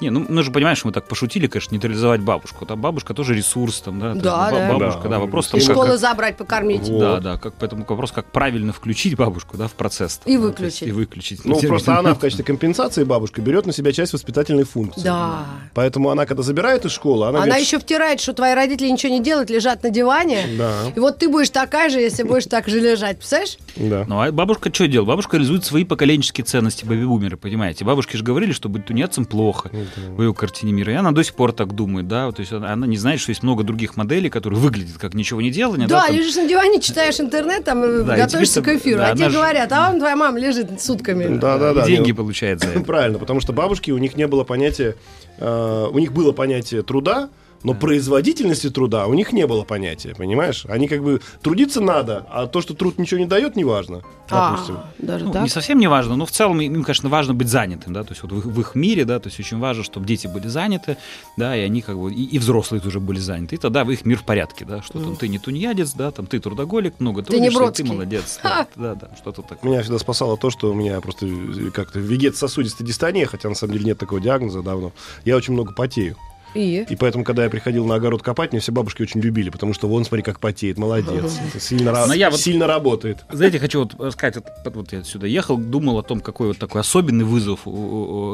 Не, ну мы же понимаем, что мы так пошутили, конечно, нейтрализовать бабушку. Там бабушка тоже ресурс, там, да. то есть, Да, ба- да. Бабушка, да, Да, вопрос Из там, как- школы как- забрать, покормить. Вот. Да, да, как, поэтому вопрос, как правильно включить бабушку, да, в процесс. И Да, то есть выключить. И выключить. Ну, Термин. просто она в качестве компенсации бабушка берет на себя часть воспитательной функции. Да. Поэтому она, когда забирает из школы, она, Она говорит, еще втирает, что твои родители ничего не делают, лежат на диване. Да. И вот ты будешь такая же, если будешь так же лежать. Представляешь? Да. Ну, а бабушка что делает? Бабушка реализует свои поколенческие ценности бэби-бумеры, понимаете? Бабушки же говорили, что быть тунецом плохо в ее картине мира. И она до сих пор так думает, да? То есть она, она не знает, что есть много других моделей, которые выглядят как ничего не делание. Да, там. лежишь на диване, читаешь интернет, там э, Да, готовишься тебе к эфиру. да, а тебе же- говорят, а вам твоя мама лежит сутками. Да, да, да. И деньги Ну, получает за это. Правильно, потому что бабушки, у них не было понятия, э, у них было понятие труда, но производительности труда у них не было понятия, понимаешь? Они как бы трудиться надо, а то, что труд ничего не дает, неважно. Допустим. А, даже Ну, так? не совсем не важно, но в целом им, конечно, важно быть занятым, да, то есть вот в их, в их мире, да, то есть очень важно, чтобы дети были заняты, да, и они как бы, и, и взрослые тоже были заняты, и тогда в их мир в порядке, да, что там ты не тунеядец, да, там ты трудоголик, много Ты не трудишься, Бродский. ты молодец, да, да, да, что-то такое. Меня всегда спасало то, что у меня просто как-то вегет-сосудистая дистония, хотя на самом деле нет такого диагноза давно. Я очень много потею. И? И поэтому, когда я приходил на огород копать, меня все бабушки очень любили, потому что вон, смотри, как потеет, молодец. Сильно, я вот- сильно работает. Знаете, хочу вот сказать, вот, вот я сюда ехал, думал о том, какой вот такой особенный вызов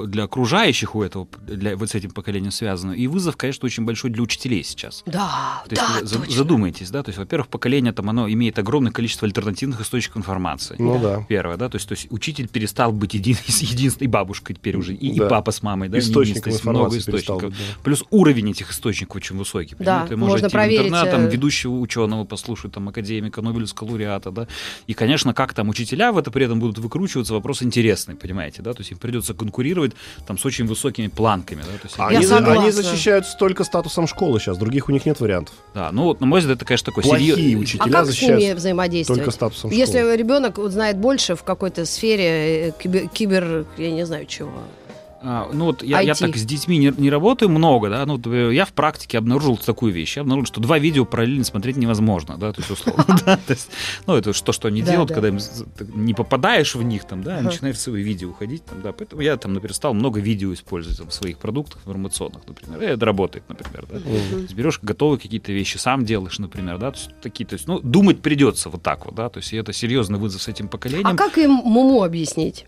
для окружающих у этого, для, вот с этим поколением связано. И вызов, конечно, очень большой для учителей сейчас. Да, То есть да, за- точно. задумайтесь, да, то есть, во-первых, поколение там, оно имеет огромное количество альтернативных источников информации. Ну да. Первое, да, то есть, то есть учитель перестал быть един, единственной бабушкой теперь уже, и, и Да. папа с мамой, да, Источником есть много информации перестал источников. быть, да. Плюс уровень этих источников очень высокий. Да, понимаете? можно идти в проверить, интернет, там, э, ведущего ученого послушать, там, академика, Нобелевского лауреата, да. И, конечно, как там учителя в это при этом будут выкручиваться, вопрос интересный, понимаете, да, то есть им придется конкурировать там с очень высокими планками, да, то есть, Я Они, согласна. они защищаются только статусом школы сейчас, других у них нет вариантов. да, ну вот, на мой взгляд, это, конечно, такой Плохие серьез- А учителя как с защищаются ними взаимодействовать? только статусом Если школы. ребенок вот знает больше в какой-то сфере э, кибер, кибер- я не знаю чего. А, ну вот я, я так с детьми не, не работаю много, да, ну я в практике обнаружил такую вещь. Я обнаружил, что два видео параллельно смотреть невозможно, да, то есть условно, да, то есть, ну это то, что они делают, да. когда им не попадаешь в них, там, да, начинаешь в свои видео уходить, там, да, поэтому я там, например, стал много видео использовать в своих продуктах информационных, например, и это работает, например, да. Берешь готовые какие-то вещи, сам делаешь, например, да, то есть такие, то есть, ну, думать придется вот так вот, да, то есть это серьезный вызов с этим поколением. А как им Муму объяснить?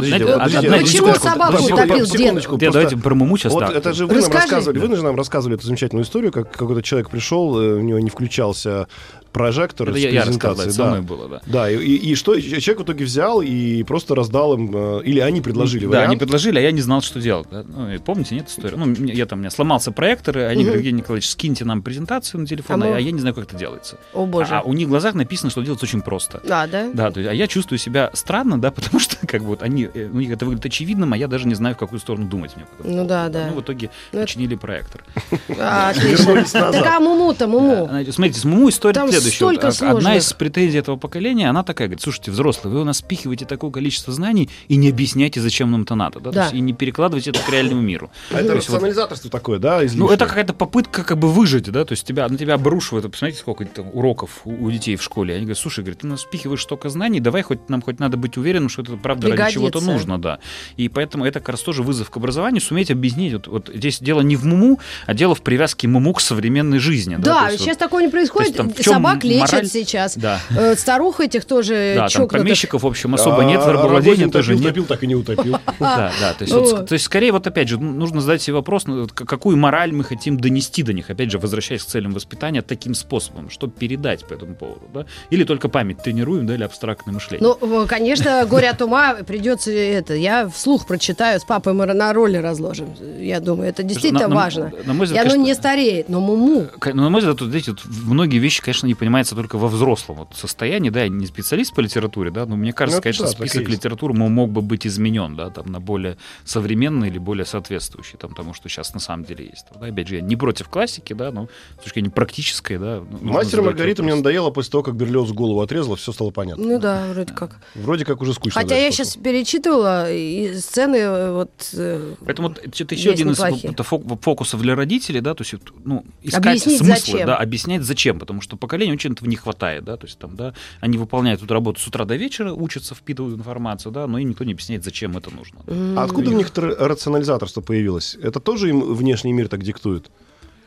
Подождите, знаете, подождите, одна- Почему секундочку, собаку утопил дед? Просто- давайте про Муму сейчас, Вот да. это же вы нам рассказывали, вы же нам рассказывали эту замечательную историю, как какой-то человек пришел, э, у него не включался прожектор Это с я, презентацией, со да. было, да. Да, и, и- и что человек в итоге взял и просто раздал им, э, или они предложили Да, вариант? они предложили, а я не знал, что делать. да. Ну, и помните, нет истории? Ну, я там, у меня сломался проектор, и они говорят, Евгений Николаевич, скиньте нам презентацию на телефон, А а, мы- я не знаю, как это делается. О боже. А у них в глазах написано, что делать очень просто. А, да? Да, то есть, а я чувствую себя странно, да, потому что как бы вот они, э, у них это выглядит очевидным, а я даже не знаю, в какую сторону думать мне. Ну да, да. Ну, в итоге Ну, это- починили проектор. А, отлично. Так а Муму-то, Муму? Знаете, Смотрите, с Муму история Там следующая. Вот, а- Одна из сложных. претензий этого поколения, она такая, говорит, слушайте, взрослые, вы у нас спихиваете такое количество знаний и не объясняете, зачем нам это надо, да? То Да. есть, и не перекладываете это к реальному миру. А это То есть вот рационализаторство такое, да, Ну, излишнее? это какая-то попытка как бы выжить, да, то есть тебя, на тебя обрушивают, посмотрите, сколько там уроков у, у детей в школе. Они говорят, слушай, говорит, ты нас впихиваешь столько знаний, давай хоть нам хоть надо быть уверенным, что это правда ради чего-то Пригодится. нужно, да. И поэтому это как раз тоже вызов к образованию, суметь объяснить. Вот, вот здесь дело не в муму, а дело в привязке муму к современной жизни. Да, Да, сейчас вот- такое не происходит. есть там в чем Собак лечат мораль? сейчас. Да. Э, Старух этих тоже Да, там чокнутых. помещиков, в общем, особо нет, А, рабовладения тоже топил, нет. топил, так и не утопил. Да, да. То есть, вот, Вот. то есть, скорее, вот опять же, ну, нужно задать себе вопрос, ну, какую мораль мы хотим донести до них, опять же, возвращаясь к целям воспитания таким способом, что передать по этому поводу, да? Или только память тренируем, да, или абстрактное мышление. Ну, конечно, горе от ума придется это. Я вслух прочитаю, с папой мы на роли разложим. Я думаю, это действительно на- важно. на мой И взгляд, оно конечно, не стареет, но муму. Ну, на мой взгляд, вот, знаете, вот многие вещи, конечно, не понимаются только во взрослом вот, состоянии, да, я не специалист по литературе, да, но мне кажется, Ну, конечно, да, список литературы мо- мог бы быть изменен, да, там, на более современный или более соответствующий там, тому, что сейчас на самом деле есть. Да, опять же, я не против классики, да, но с точки зрения практической, да. ну, Мастер Маргарита мне надоело после того, как Берлиоз голову отрезала, все стало понятно. Ну да, вроде как. Вроде как уже скучно. Хотя я сейчас перечитывала и сцены э, вот... э, Поэтому это еще один из неплохие. фокусов для родителей, да, то есть ну, искать Объяснить, зачем. да, объяснять зачем, потому что поколение поколения очень этого не хватает, да, то есть там, да, они выполняют эту работу с утра до вечера, учатся, впитывают информацию, да, но им никто не объясняет, зачем это нужно. А откуда у них рационализаторство появилось? Это тоже им внешний мир так диктует?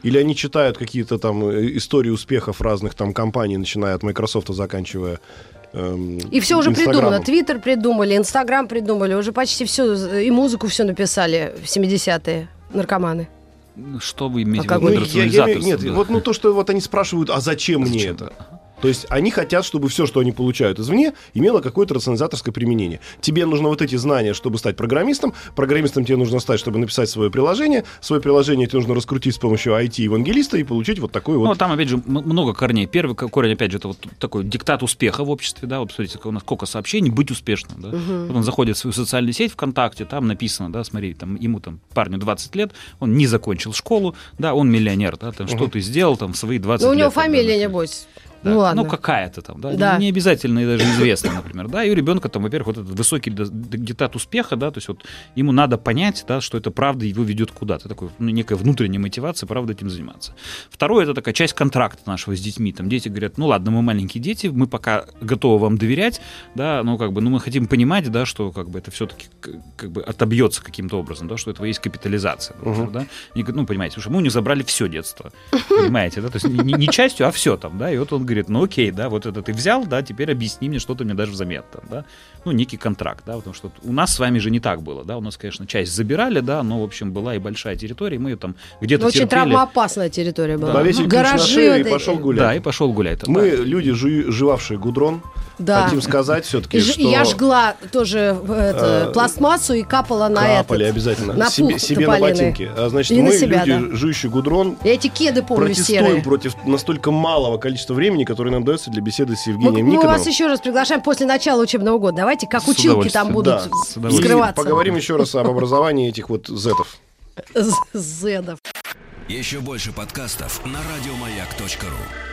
Или они читают какие-то там э, истории успехов разных там компаний, начиная от Microsoft, заканчивая эм, И все уже придумано. Твиттер придумали, Инстаграм придумали, уже почти все, и музыку все написали в 70-е наркоманы. Что вы имеете А в виду я- я нет, да? вот ну, то, что вот они спрашивают, а зачем, мне Зачем, это? То есть они хотят, чтобы все, что они получают извне, имело какое-то рационализаторское применение. Тебе нужно вот эти знания, чтобы стать программистом. Программистом тебе нужно стать, чтобы написать свое приложение. Свое приложение тебе нужно раскрутить с помощью IT-евангелиста и получить вот такой вот... Ну, там, опять же, много корней. Первый ко- корень, опять же, это вот такой диктат успеха в обществе, да, вот посмотрите, у нас сколько сообщений, быть успешным, да. Вот он заходит в свою социальную сеть ВКонтакте, там написано, да, смотри, там, ему там, парню 20 лет, он не закончил школу, да, он миллионер, да, там, что ты сделал там в свои 20 Ну, у лет. него там, да, фамилия, например. небось. Да. Ну, ладно. Ну, какая-то там, да. Да. Не обязательно и даже известно, например. Да, и у ребенка там, во-первых, вот этот высокий диктат успеха, да, то есть вот ему надо понять, да, что это правда его ведет куда-то. Такой, ну, некая внутренняя мотивация, правда, этим заниматься. Второе, это такая часть контракта нашего с детьми. Там дети говорят, ну, ладно, мы маленькие дети, мы пока готовы вам доверять, да, ну, как бы, ну, мы хотим понимать, да, что, как бы, это все-таки, как бы, отобьется каким-то образом, да, что этого есть капитализация, например, да. И, ну, понимаете, потому что мы у них забрали все детство, понимаете, да, то есть не, не частью, а все там, да, и вот он говорит, ну, окей, да, вот это ты взял, да, теперь объясни мне, что ты мне даже взамен, там, да, ну, некий контракт, да, потому что у нас с вами же не так было, да, у нас, конечно, часть забирали, да, но, в общем, была и большая территория, мы ее там где-то Ну, Очень терпели. травмоопасная территория была. Ну, ключ на гаражи вот и пошел гулять. Да, и пошел гулять. там, Мы, да. люди, жи- жевавшие гудрон, Да. хотим сказать все-таки, И что... Я жгла тоже в это, Э, пластмассу и капала на Капали этот. обязательно. на себе, пух себе на ботинки. А, значит, И на мы, себя, люди, да. жующие гудрон, Я эти кеды помню протестуем серые. против настолько малого количества времени, которое нам дается для беседы с Мы, Евгением мы Никоновым. вас еще раз приглашаем после начала учебного года. Давайте, как С училки там будут Да. И скрываться. поговорим еще раз об образовании этих вот зетов. Зедов. Еще больше подкастов на радиомаяк.ру.